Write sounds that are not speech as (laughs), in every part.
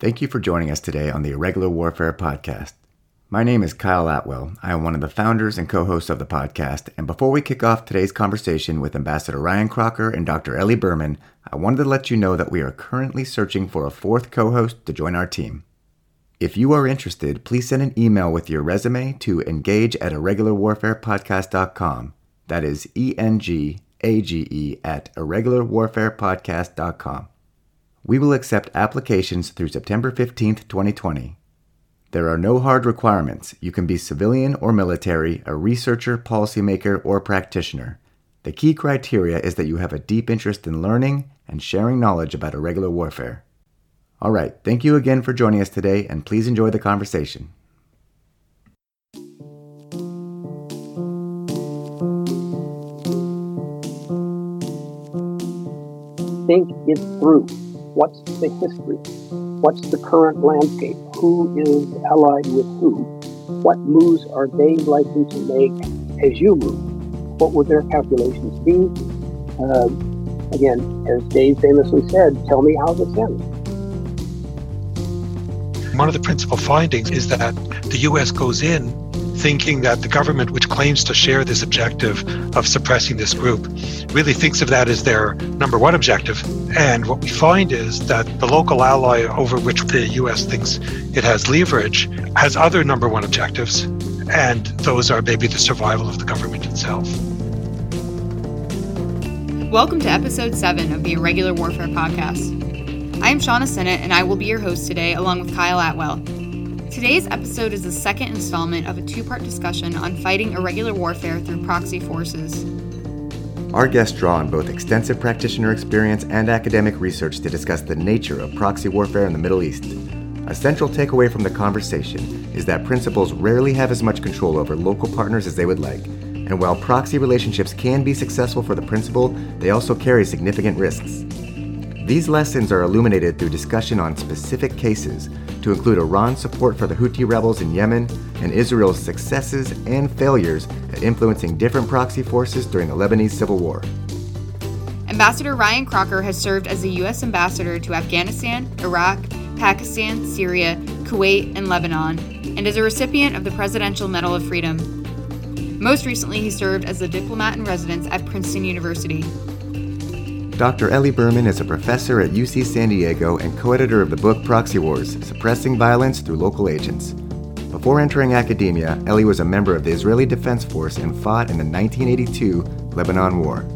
Thank you for joining us today on the Irregular Warfare Podcast. My name is Kyle Atwell. I am one of the founders and co hosts of the podcast. And before we kick off today's conversation with Ambassador Ryan Crocker and Dr. Eli Berman, I wanted to let you know that we are currently searching for a fourth co host to join our team. If you are interested, please send an email with your resume to engage at irregularwarfarepodcast.com. That is E N G A G E at irregularwarfarepodcast.com. We will accept applications through September 15th, 2020. There are no hard requirements. You can be civilian or military, a researcher, policymaker, or practitioner. The key criteria is that you have a deep interest in learning and sharing knowledge about irregular warfare. All right, thank you again for joining us today, and please enjoy the conversation. Think it through. What's the history? What's the current landscape? Who is allied with who? What moves are they likely to make as you move? What would their calculations be? Uh, again, as Dave famously said, tell me how this ends. One of the principal findings is that the U.S. goes in thinking that the government, which claims to share this objective of suppressing this group, really thinks of that as their number one objective. And what we find is that the local ally over which the US thinks it has leverage has other number one objectives, and those are maybe the survival of the government itself. Welcome to episode 7 of the Irregular Warfare Podcast. I am Shauna Sinnott, and I will be your host today along with Kyle Atwell. Today's episode is the second installment of a two part discussion on fighting irregular warfare through proxy forces. Our guests draw on both extensive practitioner experience and academic research to discuss the nature of proxy warfare in the Middle East. A central takeaway from the conversation is that principals rarely have as much control over local partners as they would like, and while proxy relationships can be successful for the principal, they also carry significant risks. These lessons are illuminated through discussion on specific cases, to include Iran's support for the Houthi rebels in Yemen and Israel's successes and failures at influencing different proxy forces during the Lebanese civil war. Ambassador Ryan Crocker has served as the U.S. ambassador to Afghanistan, Iraq, Pakistan, Syria, Kuwait, and Lebanon, and is a recipient of the Presidential Medal of Freedom. Most recently, he served as a diplomat in residence at Princeton University. Dr. Eli Berman is a professor at UC San Diego and co editor of the book Proxy Wars Suppressing Violence Through Local Agents. Before entering academia, Eli was a member of the Israeli Defense Force and fought in the 1982 Lebanon War.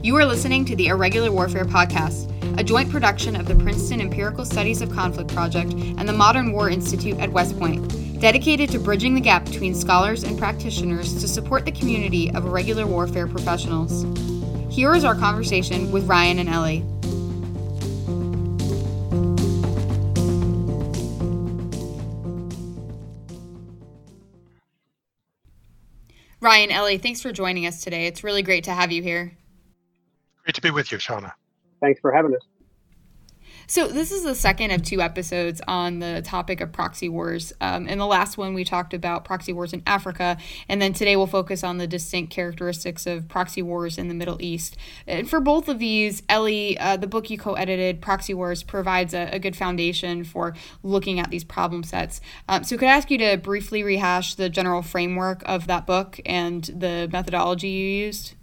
You are listening to the Irregular Warfare Podcast, a joint production of the Princeton Empirical Studies of Conflict Project and the Modern War Institute at West Point, dedicated to bridging the gap between scholars and practitioners to support the community of irregular warfare professionals. Here is our conversation with Ryan and Eli. Ryan, Eli, thanks for joining us today. It's really great to have you here. Great to be with you, Shauna. Thanks for having us. So, this is the second of two episodes on the topic of proxy wars. Um, in the last one, we talked about proxy wars in Africa, and then today we'll focus on the distinct characteristics of proxy wars in the Middle East. And for both of these, Eli, uh, the book you co edited, Proxy Wars, provides a, a, good foundation for looking at these problem sets. Um, so, could I ask you to briefly rehash the general framework of that book and the methodology you used?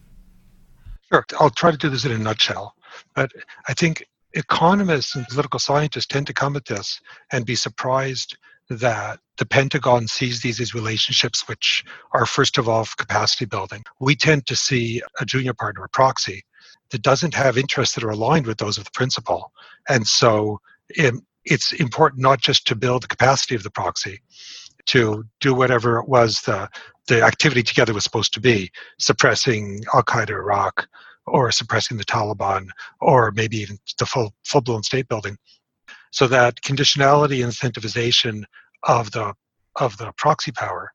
Sure. I'll try to do this in a nutshell. But I think economists and political scientists tend to come at this and be surprised that the Pentagon sees these as relationships which are, first of all, capacity building. We tend to see a junior partner, a proxy, that doesn't have interests that are aligned with those of the principal. And so it, it's important not just to build the capacity of the proxy, to do whatever it was the, the activity together was supposed to be, suppressing Al Qaeda Iraq, or suppressing the Taliban, or maybe even the full full blown state building. So that conditionality incentivization of the of the proxy power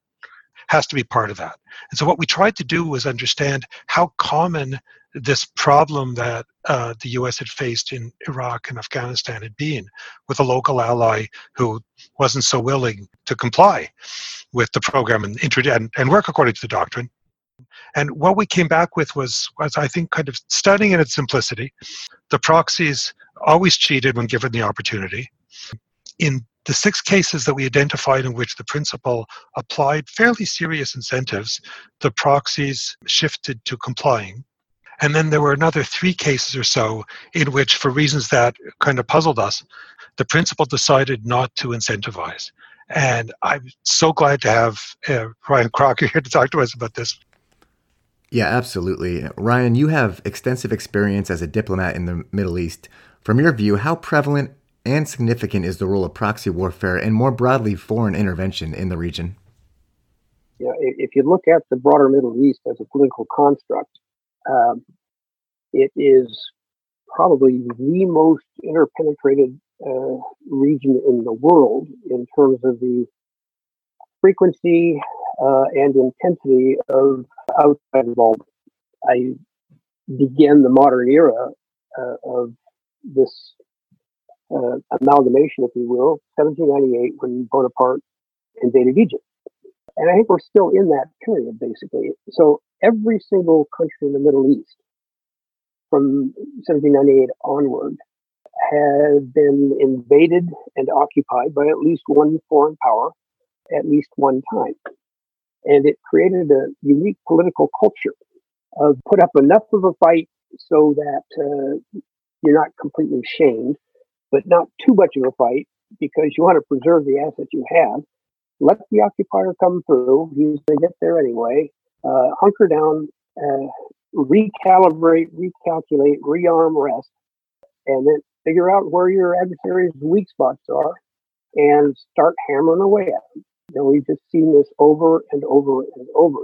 has to be part of that. And so what we tried to do was understand how common this problem that uh, the U.S. had faced in Iraq and Afghanistan had been with a local ally who wasn't so willing to comply with the program and, and, and work according to the doctrine. And what we came back with was, was, I think, kind of stunning in its simplicity. The proxies always cheated when given the opportunity. In the six cases that we identified in which the principal applied fairly serious incentives, the proxies shifted to complying. And then there were another three cases or so in which, for reasons that kind of puzzled us, the principal decided not to incentivize. And I'm so glad to have uh, Ryan Crocker (laughs) here to talk to us about this. Yeah, absolutely. Ryan, you have extensive experience as a diplomat in the Middle East. From your view, how prevalent and significant is the role of proxy warfare and more broadly foreign intervention in the region? Yeah, if you look at the broader Middle East as a political construct, um, it is probably the most interpenetrated uh, region in the world in terms of the frequency uh, and intensity of outside involvement. I began the modern era uh, of this uh, amalgamation, if you will, 1798 when Bonaparte invaded Egypt. And I think we're still in that period, basically. So every single country in the Middle East from 1798 onward had been invaded and occupied by at least one foreign power at least one time. And it created a unique political culture of put up enough of a fight so that uh, you're not completely shamed, but not too much of a fight because you want to preserve the assets you have. Let the occupier come through. He's going to get there anyway. Uh, hunker down, uh, recalibrate, recalculate, rearm, rest, and then figure out where your adversary's weak spots are and start hammering away at them. And we've just seen this over and over and over.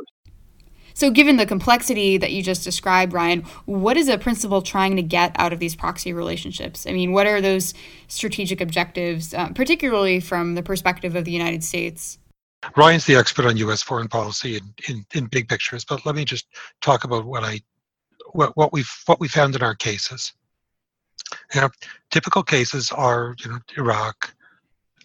So, given the complexity that you just described, Ryan, what is a principal trying to get out of these proxy relationships? I mean, what are those strategic objectives, uh, particularly from the perspective of the United States? Ryan's the expert on U.S. foreign policy in, in, in big pictures, but let me just talk about what I what, what we've what we found in our cases. You know, typical cases are you know Iraq,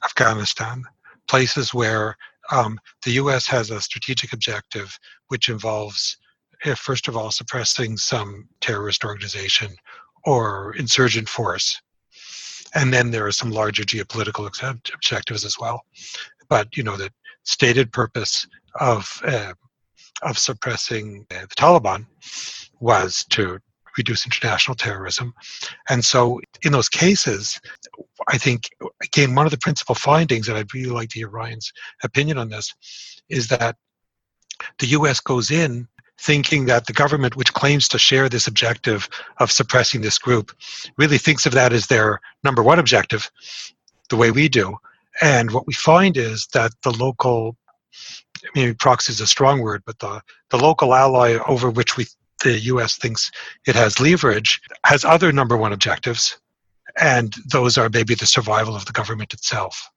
Afghanistan, places where um, the U.S. has a strategic objective which involves, eh, first of all, suppressing some terrorist organization or insurgent force, and then there are some larger geopolitical objectives as well. But you know the stated purpose of uh, of suppressing uh, the Taliban was to reduce international terrorism. And so, in those cases, I think, again, one of the principal findings, and I'd really like to hear Ryan's opinion on this, is that the US goes in thinking that the government, which claims to share this objective of suppressing this group, really thinks of that as their number one objective, the way we do. And what we find is that the local, maybe proxy is a strong word, but the, the local ally over which we the US thinks it has leverage, has other number one objectives, and those are maybe the survival of the government itself.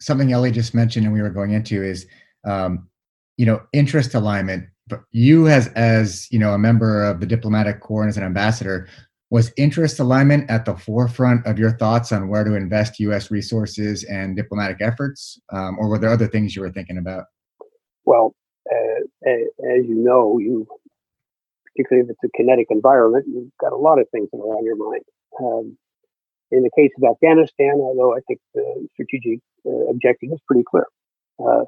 Something Eli just mentioned and we were going into is, um, you know, interest alignment. But you, as as you know, a member of the diplomatic corps and as an ambassador, was interest alignment at the forefront of your thoughts on where to invest U.S. resources and diplomatic efforts, um, or were there other things you were thinking about? Well, uh, as you know, you particularly if it's a kinetic environment, you've got a lot of things that are on your mind. Um, in the case of Afghanistan, although I think the strategic uh, objective is pretty clear. Uh,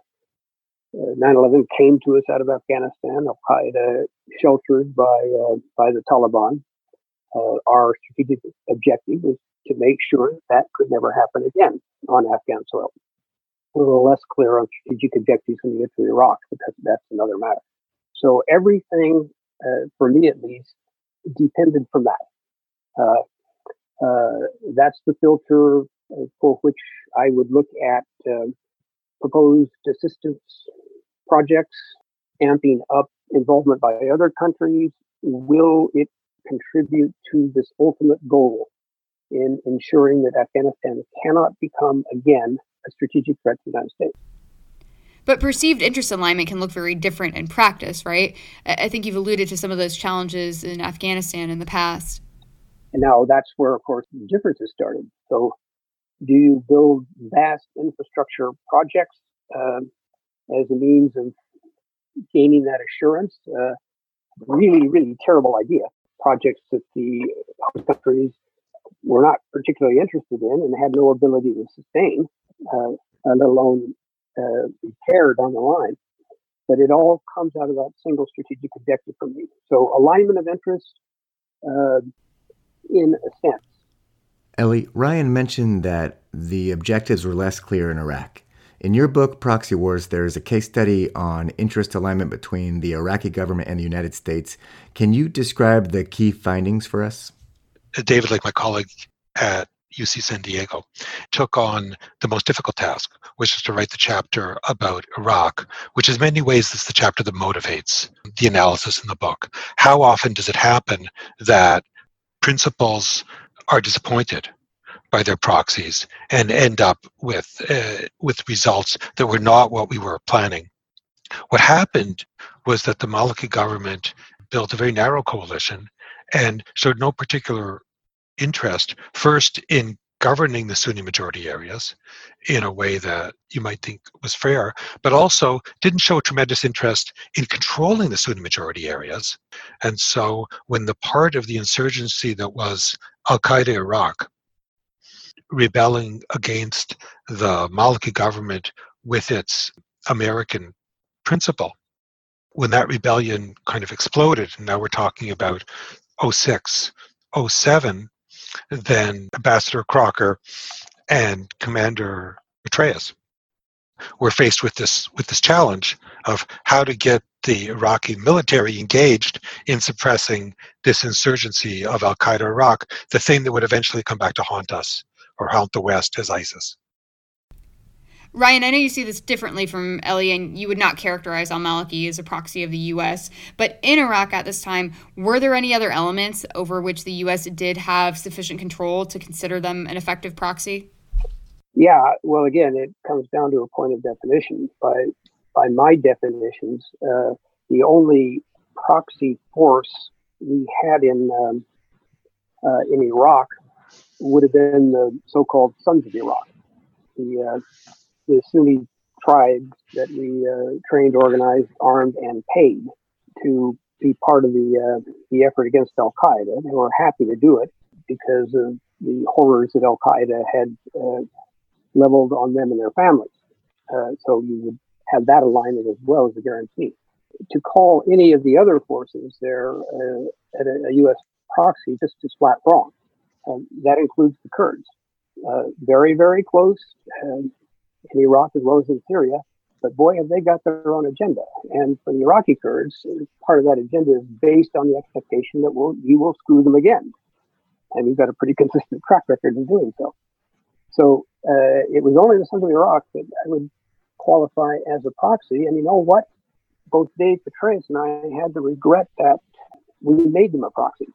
9/11 uh, came to us out of Afghanistan, Al Qaeda sheltered by uh, by the Taliban. Uh, our strategic objective was to make sure that, could never happen again on Afghan soil. A little less clear on strategic objectives when you get to Iraq, but that's, that's another matter. So everything uh, for me at least, depended from that. Uh, uh, that's the filter for which I would look at proposed assistance projects, amping up involvement by other countries. Will it contribute to this ultimate goal in ensuring that Afghanistan cannot become again a strategic threat to the United States? But perceived interest alignment can look very different in practice, right? I think you've alluded to some of those challenges in Afghanistan in the past. And now that's where, of course, the differences started. So, do you build vast infrastructure projects um, as a means of gaining that assurance? Uh, really, really terrible idea. Projects that the host countries were not particularly interested in and had no ability to sustain, uh, let alone uh, repair down the line. But it all comes out of that single strategic objective for me. So alignment of interest, uh, in a sense. Eli, Ryan mentioned that the objectives were less clear in Iraq. In your book, Proxy Wars, there is a case study on interest alignment between the Iraqi government and the United States. Can you describe the key findings for us? David Lake my colleague at UC San Diego, took on the most difficult task, which is to write the chapter about Iraq, which in many ways is the chapter that motivates the analysis in the book. How often does it happen that principals are disappointed by their proxies and end up with uh, with results that were not what we were planning. What happened was that the Maliki government built a very narrow coalition and showed no particular interest first in governing the Sunni majority areas in a way that you might think was fair, but also didn't show a tremendous interest in controlling the Sunni majority areas. And so when the part of the insurgency that was Al Qaeda Iraq rebelling against the Maliki government with its American principle, when that rebellion kind of exploded, and now we're talking about 06, 07, then Ambassador Crocker and Commander Petraeus were faced with this with this challenge of how to get the Iraqi military engaged in suppressing this insurgency of Al Qaeda Iraq, the thing that would eventually come back to haunt us or haunt the West as ISIS. Ryan, I know you see this differently from Eli, and you would not characterize al Maliki as a proxy of the U.S. But in Iraq at this time, were there any other elements over which the U.S. did have sufficient control to consider them an effective proxy? Yeah, well, again, it comes down to a point of definition. By by my definitions, uh, the only proxy force we had in um, uh, in Iraq would have been the so-called Sons of Iraq, the uh, the Sunni tribes that we uh, trained, organized, armed, and paid to be part of the uh, the effort against Al Qaeda. They were happy to do it because of the horrors that Al Qaeda had uh, leveled on them and their families. Uh, so you would have that alignment as well as a guarantee. To call any of the other forces there uh, at a, a, U.S. proxy just is flat wrong. Um, that includes the Kurds. Uh, very, very close in Iraq as well as in Syria. But boy, have they got their own agenda. And for the Iraqi Kurds, part of that agenda is based on the expectation that we'll, we will screw them again. And we've got a pretty consistent track record in doing so. So uh, it was only the Sons of Iraq that I would qualify as a proxy. And you know what? Both Dave Petraeus and I had the regret that we made them a proxy.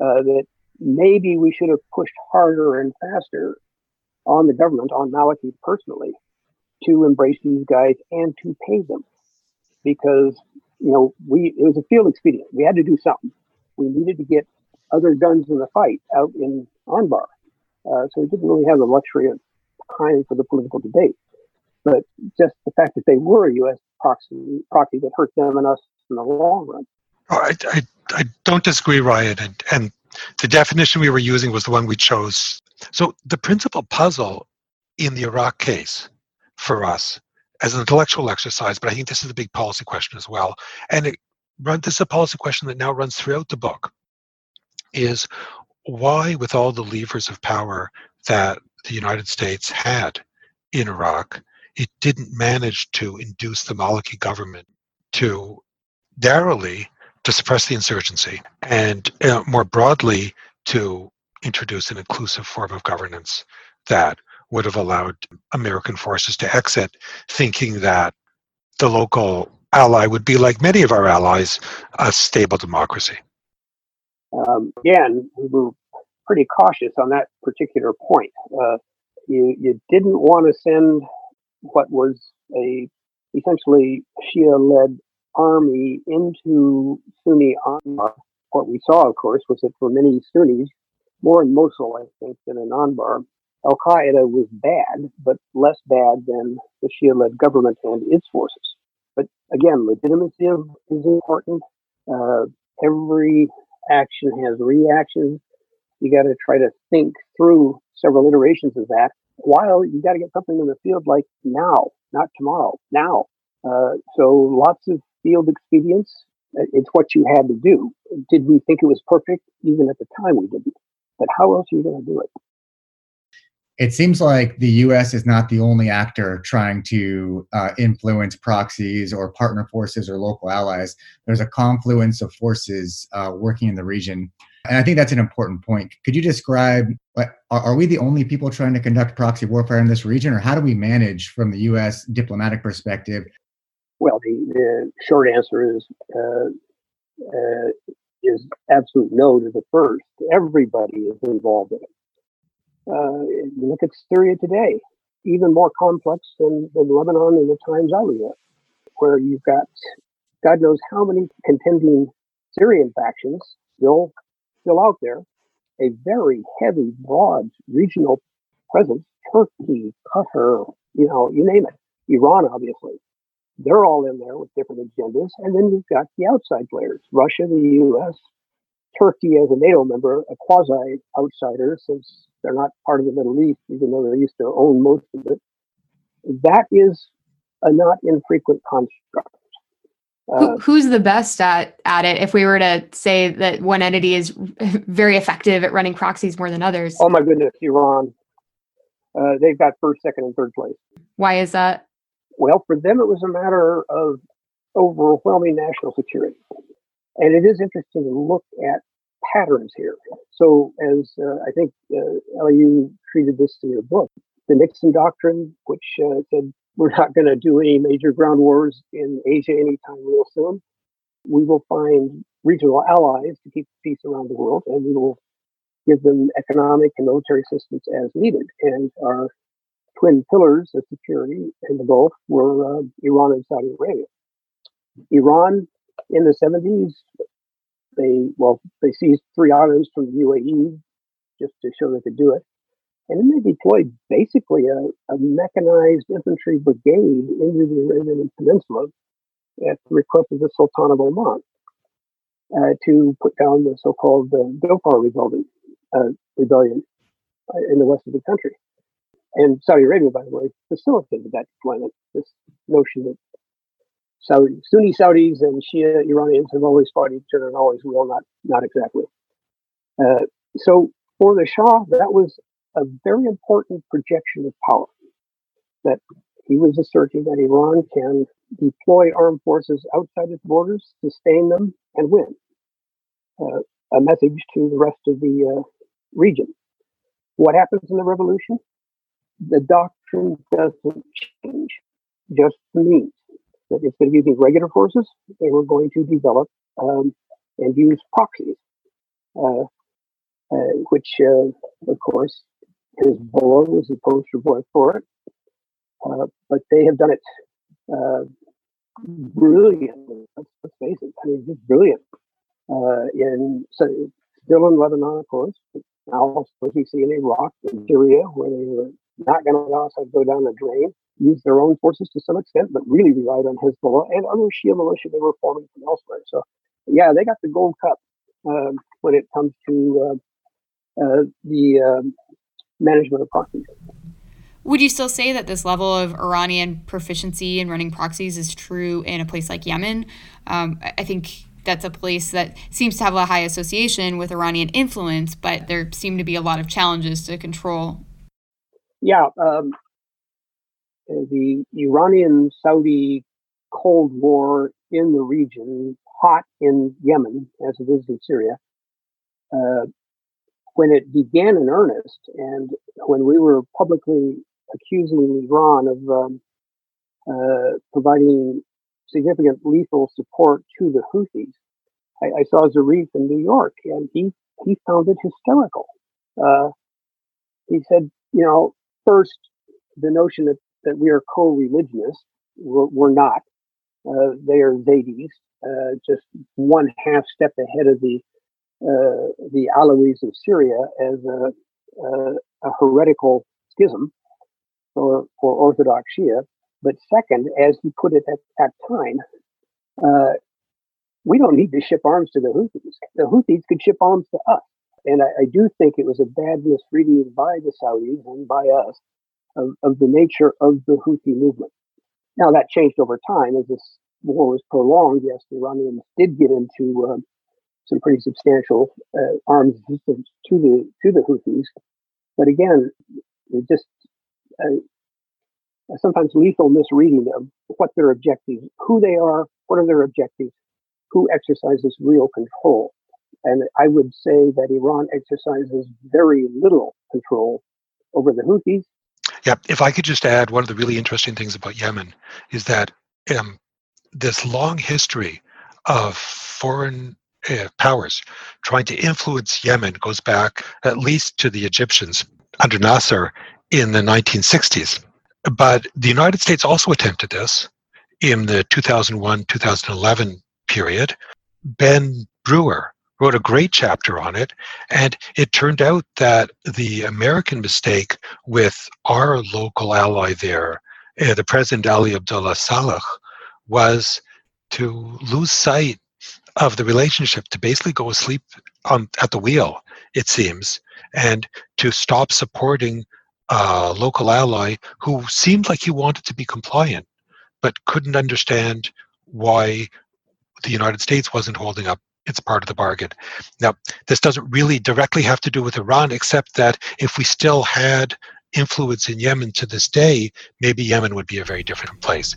Uh, that maybe we should have pushed harder and faster on the government, on Maliki personally, to embrace these guys and to pay them. Because, you know, we it was a field expedient. We had to do something. We needed to get other guns in the fight out in Anbar. Uh, so we didn't really have the luxury of time for the political debate. But just the fact that they were a U.S. proxy, proxy that hurt them and us in the long run. Oh, I, I, I don't disagree, Ryan. And, and the definition we were using was the one we chose so the principal puzzle in the Iraq case for us as an intellectual exercise, but I think this is a big policy question as well. And it run, this is a policy question that now runs throughout the book is why, with all the levers of power that the United States had in Iraq, it didn't manage to induce the Maliki government to narrowly to suppress the insurgency and uh, more broadly to introduce an inclusive form of governance that would have allowed American forces to exit, thinking that the local ally would be like many of our allies, a stable democracy. Um, again, we were pretty cautious on that particular point. Uh, you, you didn't want to send what was a essentially Shia-led army into Sunni Anbar. What we saw, of course, was that for many Sunnis, more in Mosul, I think, than in Anbar. Al Qaeda was bad, but less bad than the Shia led government and its forces. But again, legitimacy is important. Uh, every action has reactions. You got to try to think through several iterations of that while you got to get something in the field like now, not tomorrow, now. Uh, so lots of field expedients. It's what you had to do. Did we think it was perfect? Even at the time, we didn't. But how else are you going to do it? it seems like the US is not the only actor trying to uh, influence proxies or partner forces or local allies. There's a confluence of forces uh, working in the region. And I think that's an important point. Could you describe are, are, we the only people trying to conduct proxy warfare in this region, or how do we manage from the US diplomatic perspective? Well, the, the short answer is uh, uh is absolute no to the first. Everybody is involved in it. Uh, you look at Syria today, even more complex than, than Lebanon in the times I was at, where you've got God knows how many contending Syrian factions still still out there, a very heavy, broad regional presence. Turkey, Qatar, you know, you name it. Iran, obviously. They're all in there with different agendas. And then you've got the outside players, Russia, the US, Turkey as a NATO member, a quasi outsider, since they're not part of the Middle East, even though they used to own most of it. That is a not infrequent construct. Uh, Who, who's the best at, at it if we were to say that one entity is (laughs) very effective at running proxies more than others? Oh my goodness, Iran. Uh, they've got first, second, and third place. Why is that? Well, for them, it was a matter of overwhelming national security. And it is interesting to look at patterns here. So, as uh, I think uh, you treated this in your book, the Nixon Doctrine, which uh, said we're not going to do any major ground wars in Asia anytime real soon. We will find regional allies to keep peace around the world, and we will give them economic and military assistance as needed. And our twin pillars of security in the Gulf were uh, Iran and Saudi Arabia. Iran in the 70s they well they seized three islands from the UAE just to show they could do it, and then they deployed basically a, a mechanized infantry brigade into the Arabian Peninsula at the request of the Sultan of Oman uh, to put down the so-called uh, Dhofar rebellion, uh, rebellion uh, in the west of the country. And Saudi Arabia, by the way, facilitated that deployment. This notion that Saudi, Sunni Saudis and Shia Iranians have always fought each other and always will, not not exactly. Uh, so for the Shah, that was a very important projection of power. That he was asserting that Iran can deploy armed forces outside its borders, sustain them, and win. Uh, a message to the rest of the uh, region. What happens in the revolution? The doctrine doesn't change, just means that instead of using regular forces, they were going to develop um, and use proxies, uh, uh, which, uh, of course, Hezbollah was the poster boy for it. Uh, but they have done it uh, brilliantly. Let's, face it. I mean, just brilliant. Uh, in so still in Lebanon, of course. Now, as we see in Iraq and Syria, where they were not going to allow to go down the drain used their own forces to some extent, but really relied on Hezbollah and other Shia militia they were forming from elsewhere. So, yeah, they got the gold cup um, when it comes to uh, uh, the um, management of proxies. Would you still say that this level of Iranian proficiency in running proxies is true in a place like Yemen? Um, I think that's a place that seems to have a high association with Iranian influence, but there seem to be a lot of challenges to control. Yeah, um, uh, the Iranian Saudi Cold War in the region, hot in Yemen as it is in Syria, uh, when it began in earnest, and when we were publicly accusing Iran of um, uh, providing significant lethal support to the Houthis, I, I, saw Zarif in New York, and he he found it hysterical. Uh, he said, you know, first the notion that that we are co-religionists. We're, we're not. Uh, they are Zaydis, uh, just one half step ahead of the uh, the Alawis of Syria as a, a, heretical schism for, for Orthodox Shia. But second, as he put it at that time, uh, we don't need to ship arms to the Houthis. The Houthis could ship arms to us. And I, I, do think it was a bad misreading by the Saudis and by us of, of the nature of the Houthi movement. Now that changed over time as this war was prolonged. Yes, the Iranians did get into uh, some pretty substantial uh, arms systems to the to the Houthis, but again, just uh, sometimes lethal misreading of what their objectives, who they are, what are their objectives, who exercises real control. And I would say that Iran exercises very little control over the Houthis. Yeah, if I could just add, one of the really interesting things about Yemen is that um, this long history of foreign uh, powers trying to influence Yemen goes back at least to the Egyptians under Nasser in the 1960s. But the United States also attempted this in the 2001 2011 period. Ben Brewer wrote a great chapter on it, and it turned out that the American mistake with our local ally there, uh, the President Ali Abdullah Saleh, was to lose sight of the relationship, to basically go asleep on, at the wheel, it seems, and to stop supporting a local ally who seemed like he wanted to be compliant, but couldn't understand why the United States wasn't holding up its part of the bargain. Now, this doesn't really directly have to do with Iran, except that if we still had influence in Yemen to this day, maybe Yemen would be a very different place.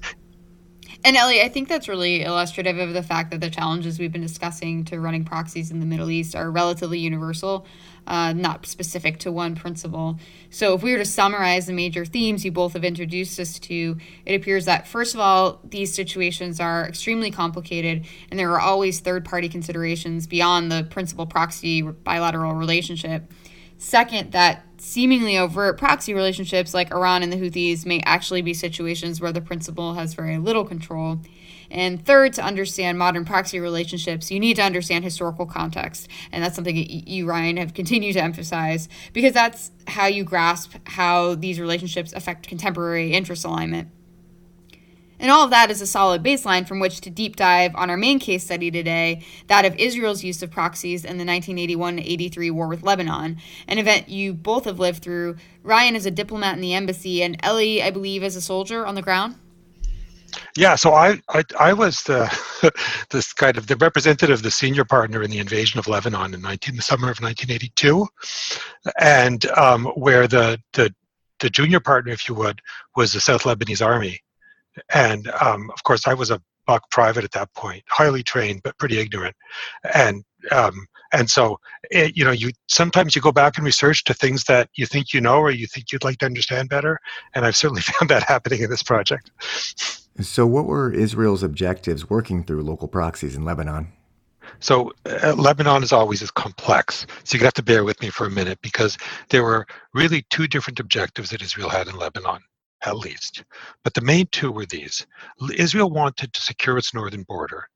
And Eli, I think that's really illustrative of the fact that the challenges we've been discussing to running proxies in the Middle East are relatively universal, uh, not specific to one principle. So, if we were to summarize the major themes you both have introduced us to, it appears that, first of all, these situations are extremely complicated, and there are always third party considerations beyond the principal proxy bilateral relationship. Second, that seemingly overt proxy relationships like Iran and the Houthis may actually be situations where the principal has very little control. And third, to understand modern proxy relationships, you need to understand historical context. And that's something you, Ryan, have continued to emphasize because that's how you grasp how these relationships affect contemporary interest alignment. And all of that is a solid baseline from which to deep dive on our main case study today, that of Israel's use of proxies in the 1981 83 war with Lebanon, an event you both have lived through. Ryan is a diplomat in the embassy, and Eli, I believe, is a soldier on the ground. Yeah, so I, I, I was the (laughs) this kind of the representative, the senior partner in the invasion of Lebanon in 19, the summer of 1982, and um, where the, the the junior partner, if you would, was the South Lebanese Army, and um, of course, I was a buck private at that point, highly trained but pretty ignorant, and um, and so it, you know, you sometimes you go back and research to things that you think you know or you think you'd like to understand better, and I've certainly (laughs) found that happening in this project. So, what were Israel's objectives working through local proxies in Lebanon? So uh, Lebanon is always as complex. So you have to bear with me for a minute because there were really two different objectives that Israel had in Lebanon at least. But the main two were these Israel wanted to secure its northern border,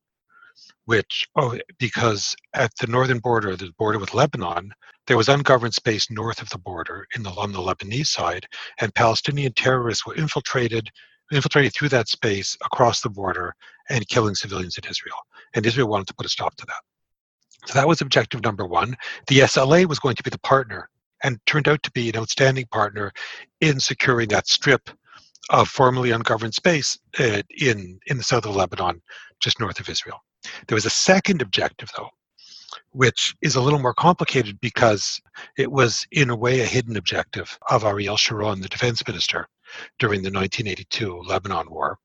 which, oh, because at the northern border, the border with Lebanon, there was ungoverned space north of the border in the, on the Lebanese side, and Palestinian terrorists were infiltrated infiltrating through that space across the border and killing civilians in Israel. And Israel wanted to put a stop to that. So that was objective number one. The SLA was going to be the partner and turned out to be an outstanding partner in securing that strip of formerly ungoverned space uh, in, in the south of Lebanon, just north of Israel. There was a second objective, though, which is a little more complicated because it was, in a way, a hidden objective of Ariel Sharon, the defense minister, during the 1982 Lebanon war.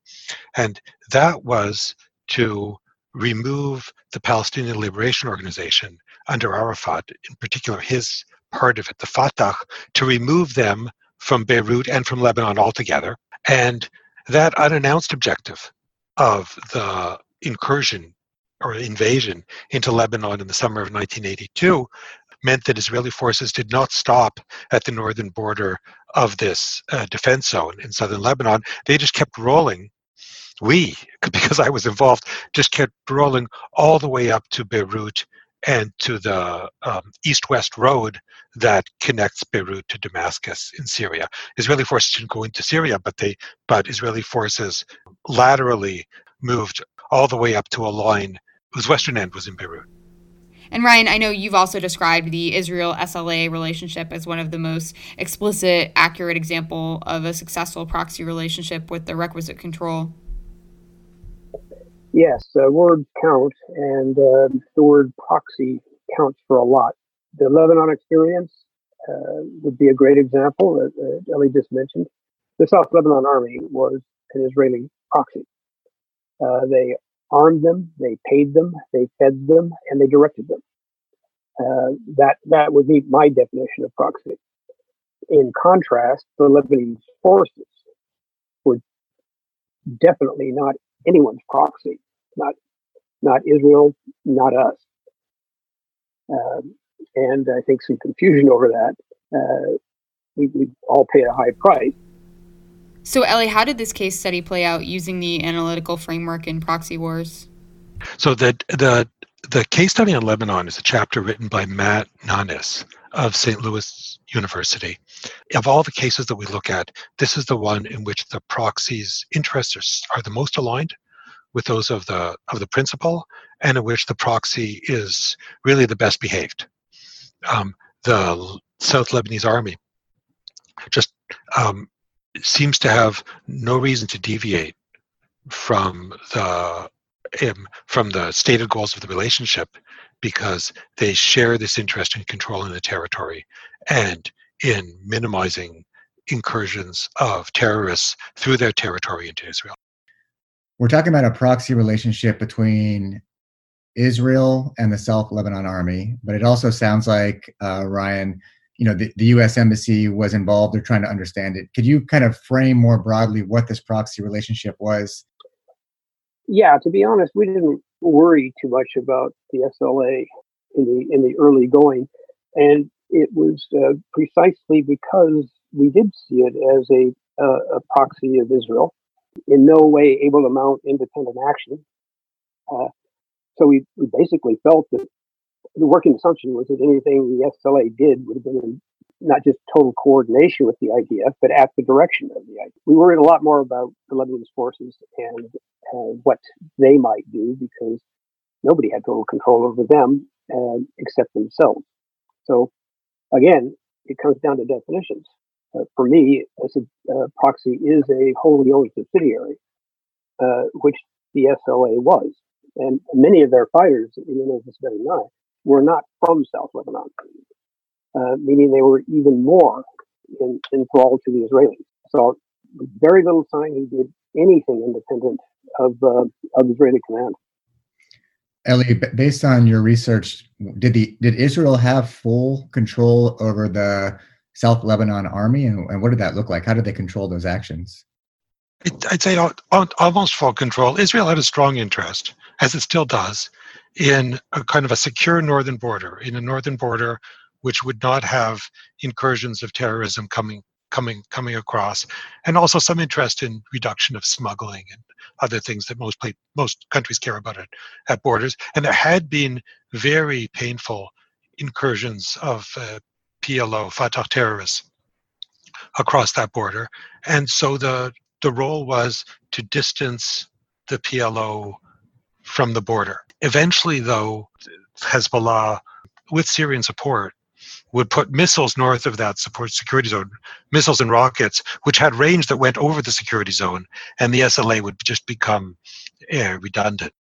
And that was to remove the Palestinian Liberation Organization under Arafat, in particular his part of it, the Fatah, to remove them from Beirut and from Lebanon altogether. And that unannounced objective of the incursion or invasion into Lebanon in the summer of 1982 meant that Israeli forces did not stop at the northern border of this uh, defense zone in southern Lebanon. They just kept rolling. We, (laughs) because I was involved, just kept rolling all the way up to Beirut and to the um, east-west road that connects Beirut to Damascus in Syria. Israeli forces didn't go into Syria, but they but Israeli forces laterally moved all the way up to a line whose western end was in Beirut. And Ryan, I know you've also described the Israel SLA relationship as one of the most explicit, accurate example of a successful proxy relationship with the requisite control. Yes, uh, word count and uh, the word proxy counts for a lot. The Lebanon experience uh, would be a great example that Eli just mentioned. The South Lebanon Army was an Israeli proxy. Uh, they armed them, they paid them, they fed them, and they directed them. Uh, that that would be my definition of proxy. In contrast, the Lebanese forces were definitely not anyone's proxy, not not Israel, not us. Um, and I think some confusion over that. Uh, we, we all pay a high price. So, Eli, how did this case study play out using the analytical framework in proxy wars? So the the the case study on Lebanon is a chapter written by Matt Nanes of St. Louis University. Of all the cases that we look at, this is the one in which the proxy's interests are, are the most aligned with those of the of the principal, and in which the proxy is really the best behaved. Um, the South Lebanese army just um, seems to have no reason to deviate from the um, from the stated goals of the relationship because they share this interest in controlling the territory and in minimizing incursions of terrorists through their territory into Israel. We're talking about a proxy relationship between Israel and the South Lebanon Army, but it also sounds like, uh, Ryan, you know the, the U.S. embassy was involved. They're trying to understand it. Could you kind of frame more broadly what this proxy relationship was? Yeah, to be honest, we didn't worry too much about the SLA in the in the early going, and it was uh, precisely because we did see it as a, a proxy of Israel, in no way able to mount independent action. Uh, so we, we basically felt that the working assumption was that anything the SLA did would have been in not just total coordination with the IDF, but at the direction of the IDF. We worried a lot more about the Lebanese forces and uh, what they might do because nobody had total control over them uh, except themselves. So again, it comes down to definitions. Uh, for me, as a uh, proxy is a wholly owned subsidiary, uh, which the SLA was. And many of their fighters, even as it's very nice, were not from South Lebanon, uh, meaning they were even more in, enthralled to the Israelis. So very little time he did anything independent of, uh, of Israeli command. Eli, based on your research, did the did Israel have full control over the South Lebanon army, and, and what did that look like? How did they control those actions? I'd say almost full control. Israel had a strong interest, as it still does, in a kind of a secure northern border, in a northern border which would not have incursions of terrorism coming coming coming across, and also some interest in reduction of smuggling and other things that most most countries care about it at borders. And there had been very painful incursions of uh, PLO Fatah terrorists across that border, and so the the role was to distance the PLO from the border. Eventually, though, Hezbollah, with Syrian support, would put missiles north of that support security zone, missiles and rockets, which had range that went over the security zone, and the SLA would just become uh, redundant.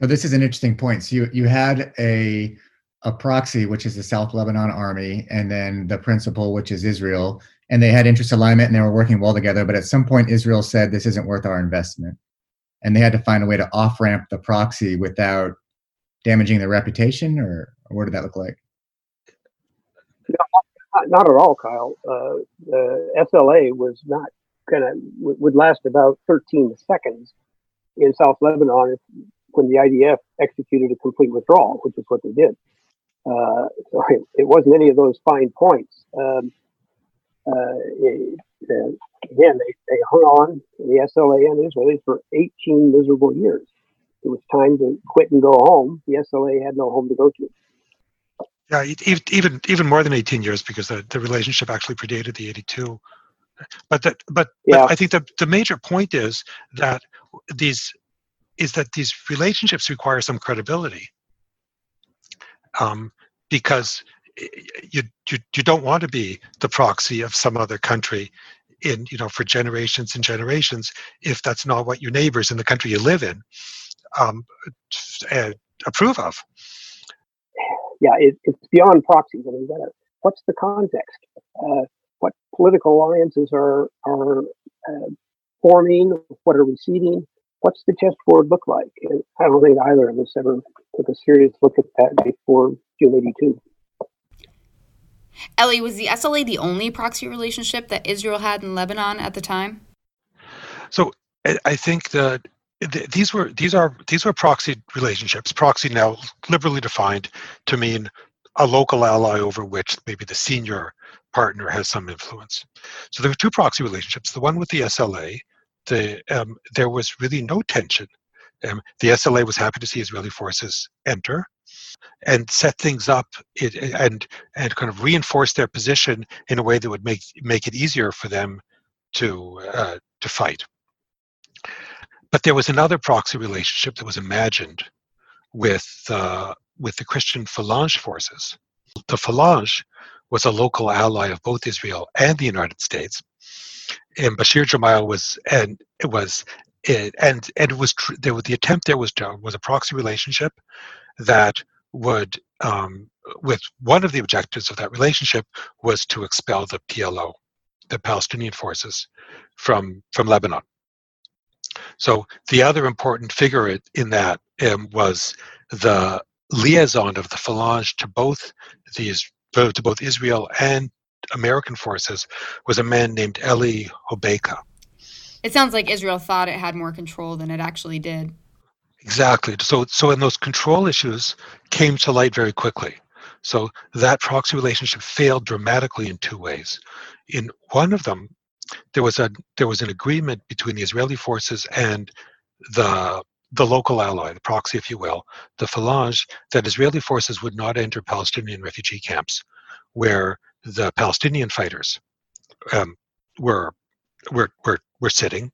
So this is an interesting point. So you you had a a proxy, which is the South Lebanon Army, and then the principal, which is Israel, and they had interest alignment and they were working well together. But at some point, Israel said this isn't worth our investment and they had to find a way to off ramp the proxy without damaging their reputation, or, or what did that look like? No, not, at all, Kyle. Uh, the SLA was not gonna would last about 13 seconds in South Lebanon when the IDF executed a complete withdrawal, which is what they did. Uh, so it, (laughs) it, wasn't any of those fine points. Um, uh, it, uh, again, they, they hung on the SLA and the Israelis for 18 miserable years. It was time to quit and go home. The SLA had no home to go to. Yeah, even even more than 18 years because the, the relationship actually predated the 82. But that but, yeah. but I think the, the major point is that these is that these relationships require some credibility. um, because you, you you don't want to be the proxy of some other country in you know for generations and generations if that's not what your neighbors in the country you live in um, uh, approve of. Yeah, it, it's beyond proxies. I mean, what's the context? Uh, what political alliances are are uh, forming? What are receding? What's the chessboard look like? I don't think either of us ever took a serious look at that before June '82. Eli, was the SLA the only proxy relationship that Israel had in Lebanon at the time? So I think that these were these are these were proxy relationships. Proxy now liberally defined to mean a local ally over which maybe the senior partner has some influence. So there were two proxy relationships. The one with the SLA, the um, there was really no tension. Um, the SLA was happy to see Israeli forces enter and set things up and and kind of reinforce their position in a way that would make make it easier for them to uh, to fight. But there was another proxy relationship that was imagined with uh, with the Christian Phalange forces. The Phalange was a local ally of both Israel and the United States, and Bashir Gemayel was and it was it, and and it was tr- there was the attempt there was to, was a proxy relationship that would um, with one of the objectives of that relationship was to expel the PLO, the Palestinian forces, from from Lebanon. So the other important figure in that um, was the liaison of the Phalange to both these to both Israel and American forces was a man named Eli Hobeika. It sounds like Israel thought it had more control than it actually did. Exactly. So so in those control issues came to light very quickly. So that proxy relationship failed dramatically in two ways. In one of them, there was a there was an agreement between the Israeli forces and the the local ally, the proxy, if you will, the Phalange, that Israeli forces would not enter Palestinian refugee camps, where the Palestinian fighters um, were, were were were sitting.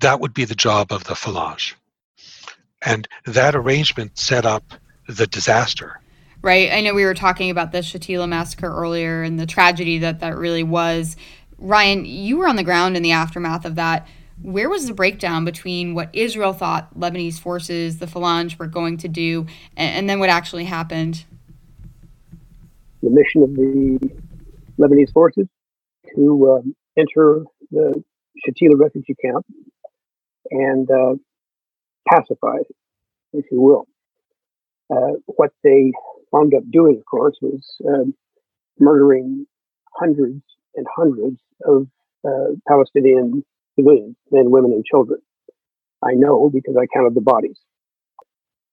That would be the job of the Phalange, and that arrangement set up the disaster right? I know we were talking about the Shatila massacre earlier and the tragedy that that really was. Ryan, you were on the ground in the aftermath of that. Where was the breakdown between what Israel thought Lebanese forces, the Phalange, were going to do, and, and then what actually happened? The mission of the Lebanese forces to um, enter the Shatila refugee camp and uh, pacify, if you will. Uh, what they wound up doing, of course, was uh, murdering hundreds and hundreds of uh, Palestinian civilians, men, women, and children. I know because I counted the bodies.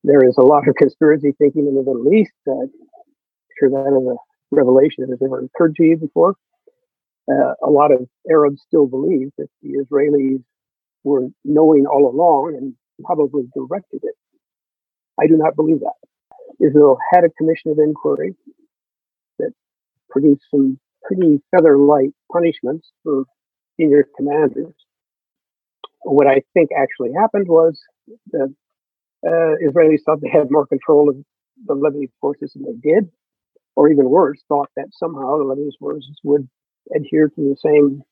There is a lot of conspiracy thinking in the Middle East. Uh, I'm sure that is a revelation that has never occurred to you before. Uh, a lot of Arabs still believe that the Israelis were knowing all along and probably directed it. I do not believe that. Israel had a commission of inquiry that produced some pretty feather light punishments for senior commanders. What I think actually happened was the uh, Israelis thought they had more control of the Lebanese forces than they did, or even worse, thought that somehow the Lebanese forces would adhere to the same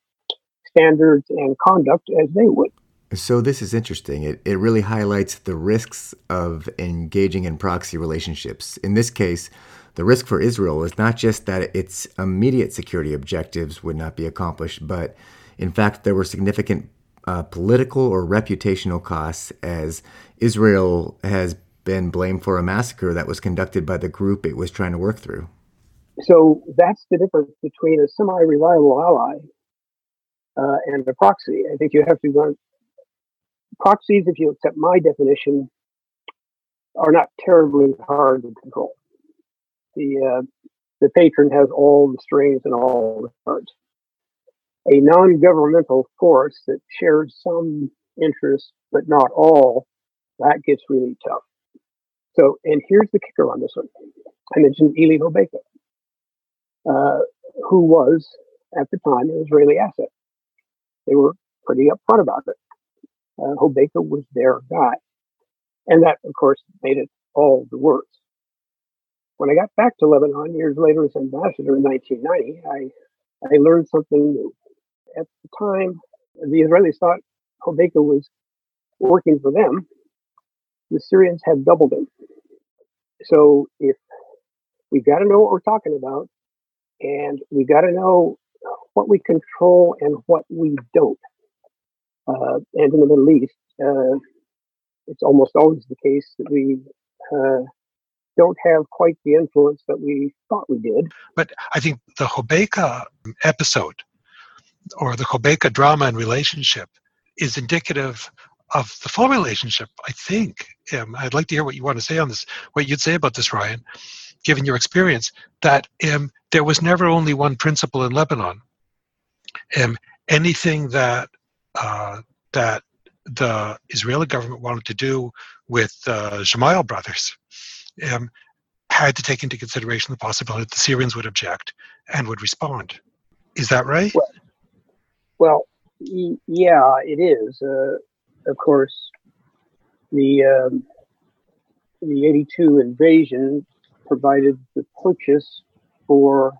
standards and conduct as they would. So this is interesting. It, it really highlights the risks of engaging in proxy relationships. In this case, the risk for Israel is not just that its immediate security objectives would not be accomplished, but in fact, there were significant uh, political or reputational costs as Israel has been blamed for a massacre that was conducted by the group it was trying to work through. So that's the difference between a semi reliable ally uh, and a proxy. I think you have to run proxies, if you accept my definition, are not terribly hard to control the uh, the patron has all the strings and all the cards. A non-governmental force that shares some interests but not all, that gets really tough. So, and here's the kicker on this one. I mentioned Eli Hobeika, uh, who was at the time an Israeli asset. They were pretty upfront about it. Uh, Hobeika was their guy. And that, of course, made it all the worse. when I got back to Lebanon years later as ambassador in 1990, I, I learned something new. At the time, the Israelis thought Hobeika was working for them. The Syrians had doubled him. So if we've got to know what we're talking about, and we've got to know what we control and what we don't. Uh, and in the Middle East, uh, it's almost always the case that we uh, don't have quite the influence that we thought we did. But I think the Hobeika episode or the Hobeika drama and relationship is indicative of the full relationship, I think. Um, I'd like to hear what you want to say on this, what you'd say about this, Ryan, given your experience, that um, there was never only one principal in Lebanon. Um, anything that uh, that the Israeli government wanted to do with the uh, Gemayel brothers um, had to take into consideration the possibility that the Syrians would object and would respond. Is that right? Well, well yeah, it is. Uh, of course, the um, the 82 invasion provided the purchase for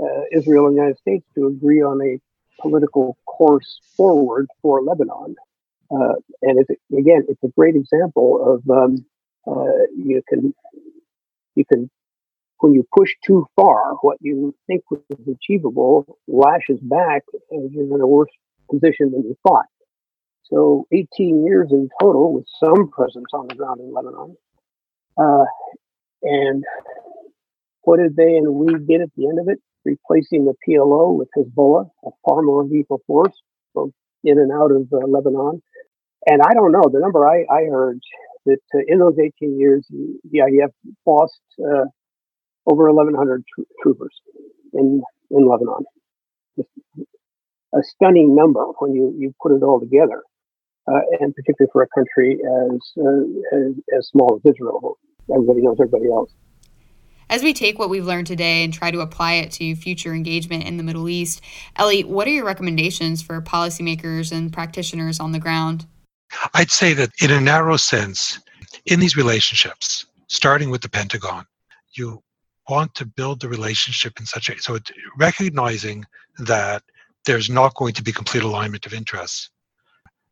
uh, Israel and the United States to agree on a political course forward for Lebanon. Uh, and it's, again, it's a great example of um, uh, you can you can when you push too far, what you think was achievable lashes back, and you're in a worse position than you thought. So 18 years in total with some presence on the ground in Lebanon. Uh, and what did they and we get at the end of it? Replacing the PLO with Hezbollah, a far more lethal force, both in and out of uh, Lebanon. And I don't know, the number I, I heard that uh, in those 18 years, the IDF lost uh, over 1,100 tro- troopers in, in Lebanon. Just a stunning number when you, you put it all together uh, and particularly for a country as, uh, as, as small as Israel. Everybody knows everybody else. As we take what we've learned today and try to apply it to future engagement in the Middle East, Eli, what are your recommendations for policymakers and practitioners on the ground? I'd say that in a narrow sense, in these relationships, starting with the Pentagon, you want to build the relationship in such a so recognizing that there's not going to be complete alignment of interests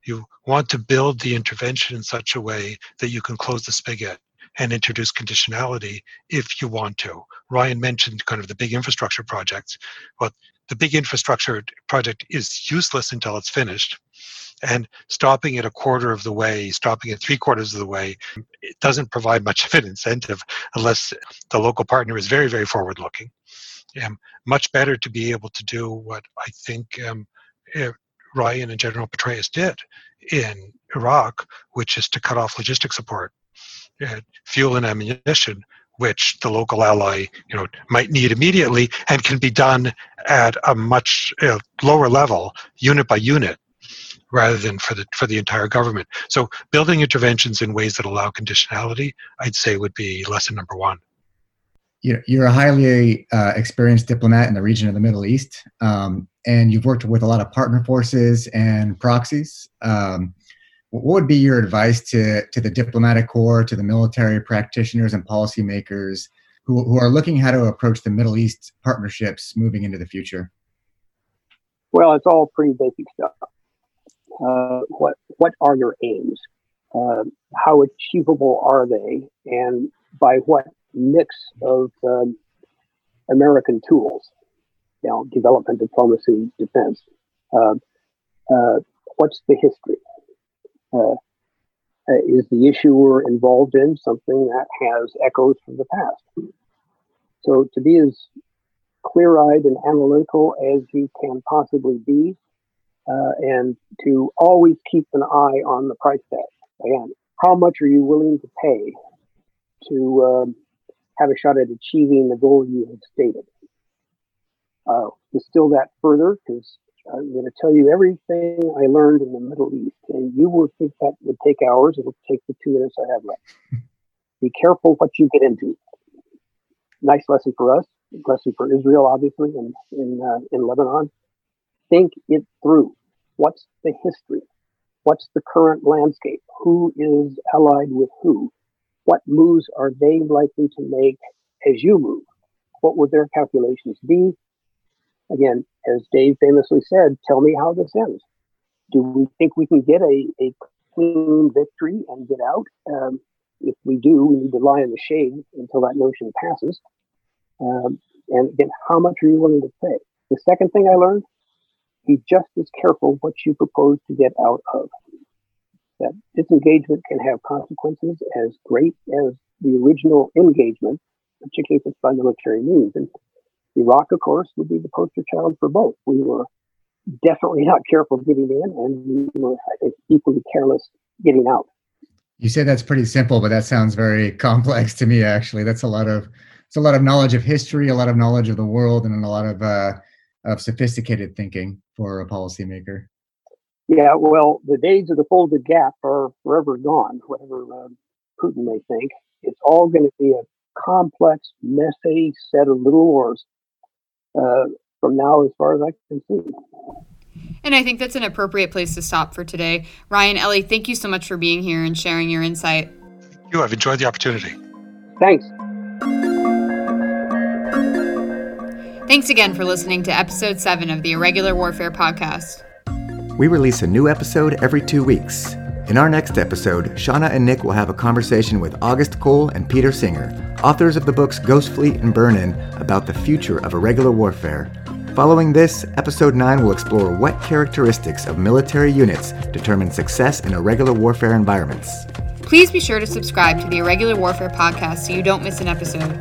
you want to build the intervention in such a way that you can close the spigot and introduce conditionality if you want to. Ryan mentioned kind of the big infrastructure projects. Well, the big infrastructure project is useless until it's finished. And stopping it a quarter of the way, stopping at three quarters of the way, it doesn't provide much of an incentive unless the local partner is very, very forward looking. Um, much better to be able to do what I think um, eh, Ryan and General Petraeus did in Iraq, which is to cut off logistic support, fuel and ammunition, which the local ally, you know, might need immediately, and can be done at a much uh, lower level, unit by unit, rather than for the for the entire government. So, building interventions in ways that allow conditionality, I'd say, would be lesson number one you're a highly uh, experienced diplomat in the region of the Middle East, um, and you've worked with a lot of partner forces and proxies. Um, what would be your advice to, to the diplomatic corps, to the military practitioners and policymakers who, who are looking how to approach the Middle East partnerships moving into the future? Well, it's all pretty basic stuff. Uh, what what are your aims? Uh, how achievable are they, and by what mix of um, American tools, you know, development, diplomacy, defense. Uh, uh, what's the history? Uh, uh, is the issue we're involved in something that has echoes from the past? So to be as clear-eyed and analytical as you can possibly be, uh, and to always keep an eye on the price tag. Again, how much are you willing to pay to um, have a shot at achieving the goal you have stated. Uh, distill that further because I'm going to tell you everything I learned in the Middle East, and you will think that would take hours. It will take the two minutes I have left. Be careful what you get into. Nice lesson for us, lesson for Israel, obviously, and in uh, in Lebanon. Think it through. What's the history? What's the current landscape? Who is allied with who? What moves are they likely to make as you move? What would their calculations be? Again, as Dave famously said, tell me how this ends. Do we think we can get a, a clean victory and get out? Um, if we do, we need to lie in the shade until that notion passes. Um, and again, how much are you willing to pay? The second thing I learned, be just as careful what you propose to get out of. That disengagement can have consequences as great as the original engagement, particularly if it's by military means. And Iraq, of course, would be the poster child for both. We were definitely not careful getting in, and we were, I think, equally careless getting out. You say that's pretty simple, but that sounds very (laughs) complex to me. Actually, that's a lot of it's a lot of knowledge of history, a lot of knowledge of the world, and a lot of uh, of sophisticated thinking for a policymaker. Yeah, well, the days of the Fulda Gap are forever gone. Whatever uh, Putin may think, it's all going to be a complex, messy set of little wars uh, from now as far as I can see. And I think that's an appropriate place to stop for today. Ryan, Eli, thank you so much for being here and sharing your insight. Thank you. I've enjoyed the opportunity. Thanks. Thanks again for listening to episode 7 of the Irregular Warfare Podcast. We release a new episode every two weeks. In our next episode, Shauna and Nick will have a conversation with August Cole and Peter Singer, authors of the books Ghost Fleet and Burn In, about the future of irregular warfare. Following this, episode 9 will explore what characteristics of military units determine success in irregular warfare environments. Please be sure to subscribe to the Irregular Warfare Podcast so you don't miss an episode.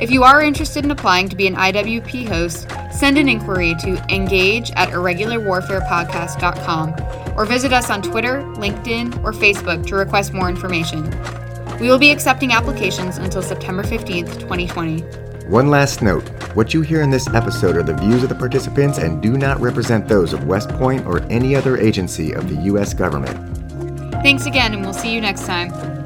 If you are interested in applying to be an IWP host, send an inquiry to engage at irregularwarfarepodcast.com or visit us on Twitter, LinkedIn, or Facebook to request more information. We will be accepting applications until September 15th, 2020. One last note what you hear in this episode are the views of the participants and do not represent those of West Point or any other agency of the U.S. government. Thanks again, and we'll see you next time.